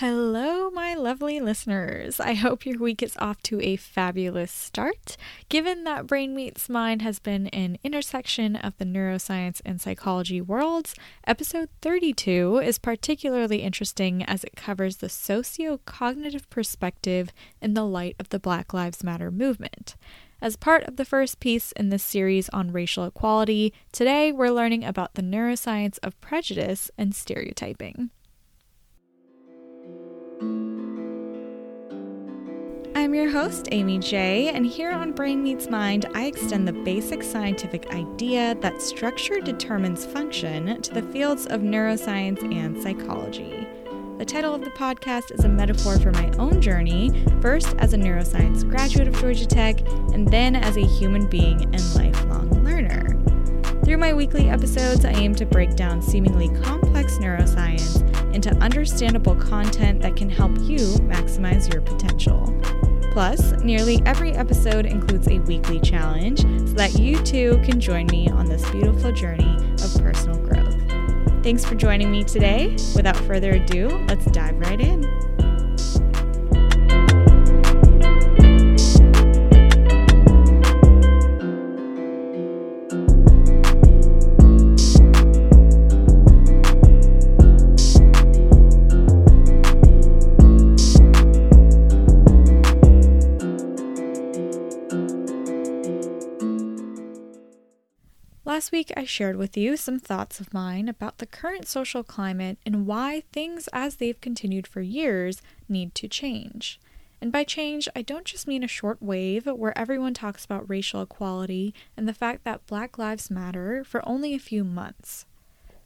Hello, my lovely listeners. I hope your week is off to a fabulous start. Given that Brain Meets Mind has been an intersection of the neuroscience and psychology worlds, episode 32 is particularly interesting as it covers the socio cognitive perspective in the light of the Black Lives Matter movement. As part of the first piece in this series on racial equality, today we're learning about the neuroscience of prejudice and stereotyping. I'm your host, Amy J, and here on Brain Meets Mind, I extend the basic scientific idea that structure determines function to the fields of neuroscience and psychology. The title of the podcast is a metaphor for my own journey, first as a neuroscience graduate of Georgia Tech, and then as a human being and lifelong learner. Through my weekly episodes, I aim to break down seemingly complex neuroscience into understandable content that can help you maximize your potential. Plus, nearly every episode includes a weekly challenge so that you too can join me on this beautiful journey of personal growth. Thanks for joining me today. Without further ado, let's dive right in. Last week, I shared with you some thoughts of mine about the current social climate and why things as they've continued for years need to change. And by change, I don't just mean a short wave where everyone talks about racial equality and the fact that Black Lives Matter for only a few months.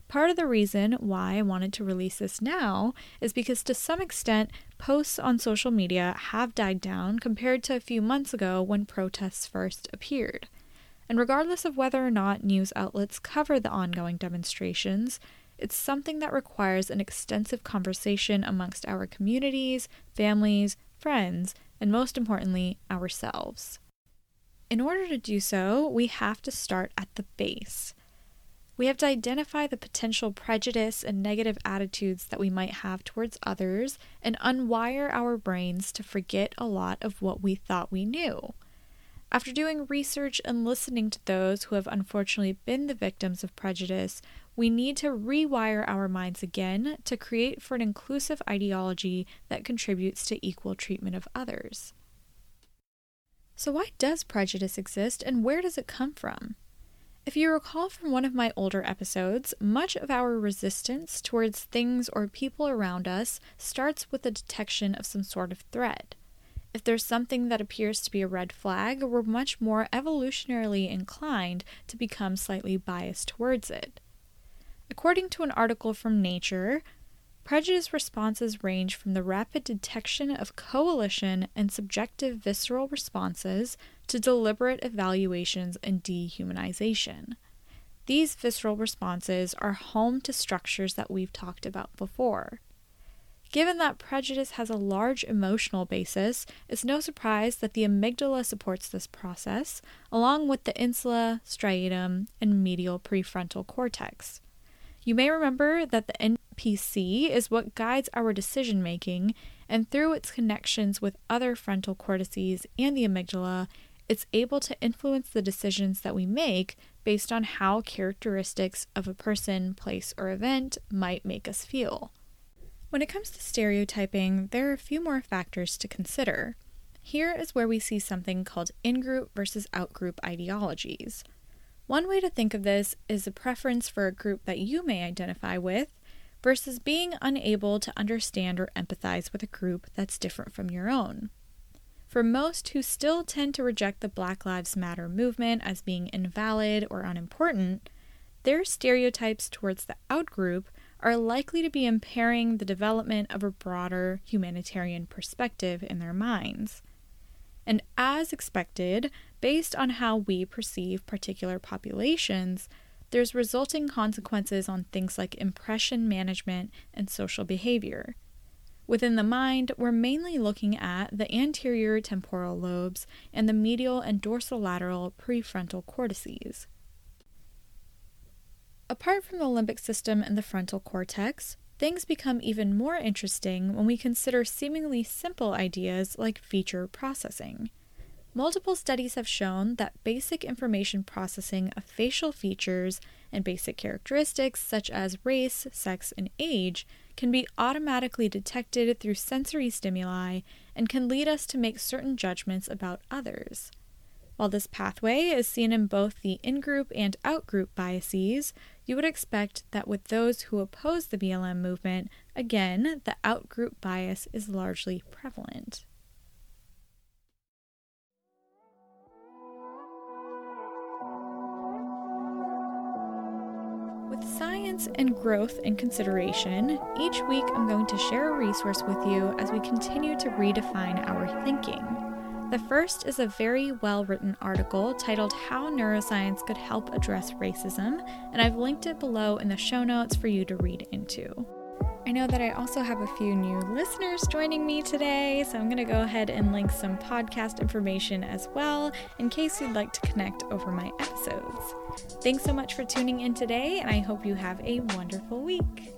Part of the reason why I wanted to release this now is because, to some extent, posts on social media have died down compared to a few months ago when protests first appeared. And regardless of whether or not news outlets cover the ongoing demonstrations, it's something that requires an extensive conversation amongst our communities, families, friends, and most importantly, ourselves. In order to do so, we have to start at the base. We have to identify the potential prejudice and negative attitudes that we might have towards others and unwire our brains to forget a lot of what we thought we knew. After doing research and listening to those who have unfortunately been the victims of prejudice, we need to rewire our minds again to create for an inclusive ideology that contributes to equal treatment of others. So, why does prejudice exist and where does it come from? If you recall from one of my older episodes, much of our resistance towards things or people around us starts with the detection of some sort of threat. If there's something that appears to be a red flag, we're much more evolutionarily inclined to become slightly biased towards it. According to an article from Nature, prejudice responses range from the rapid detection of coalition and subjective visceral responses to deliberate evaluations and dehumanization. These visceral responses are home to structures that we've talked about before. Given that prejudice has a large emotional basis, it's no surprise that the amygdala supports this process, along with the insula, striatum, and medial prefrontal cortex. You may remember that the NPC is what guides our decision making, and through its connections with other frontal cortices and the amygdala, it's able to influence the decisions that we make based on how characteristics of a person, place, or event might make us feel. When it comes to stereotyping, there are a few more factors to consider. Here is where we see something called in group versus out group ideologies. One way to think of this is a preference for a group that you may identify with versus being unable to understand or empathize with a group that's different from your own. For most who still tend to reject the Black Lives Matter movement as being invalid or unimportant, their stereotypes towards the out group are likely to be impairing the development of a broader humanitarian perspective in their minds. And as expected, based on how we perceive particular populations, there's resulting consequences on things like impression management and social behavior. Within the mind, we're mainly looking at the anterior temporal lobes and the medial and dorsolateral prefrontal cortices. Apart from the limbic system and the frontal cortex, things become even more interesting when we consider seemingly simple ideas like feature processing. Multiple studies have shown that basic information processing of facial features and basic characteristics such as race, sex, and age can be automatically detected through sensory stimuli and can lead us to make certain judgments about others. While this pathway is seen in both the in group and out group biases, you would expect that with those who oppose the BLM movement, again, the out group bias is largely prevalent. With science and growth in consideration, each week I'm going to share a resource with you as we continue to redefine our thinking. The first is a very well written article titled How Neuroscience Could Help Address Racism, and I've linked it below in the show notes for you to read into. I know that I also have a few new listeners joining me today, so I'm going to go ahead and link some podcast information as well in case you'd like to connect over my episodes. Thanks so much for tuning in today, and I hope you have a wonderful week.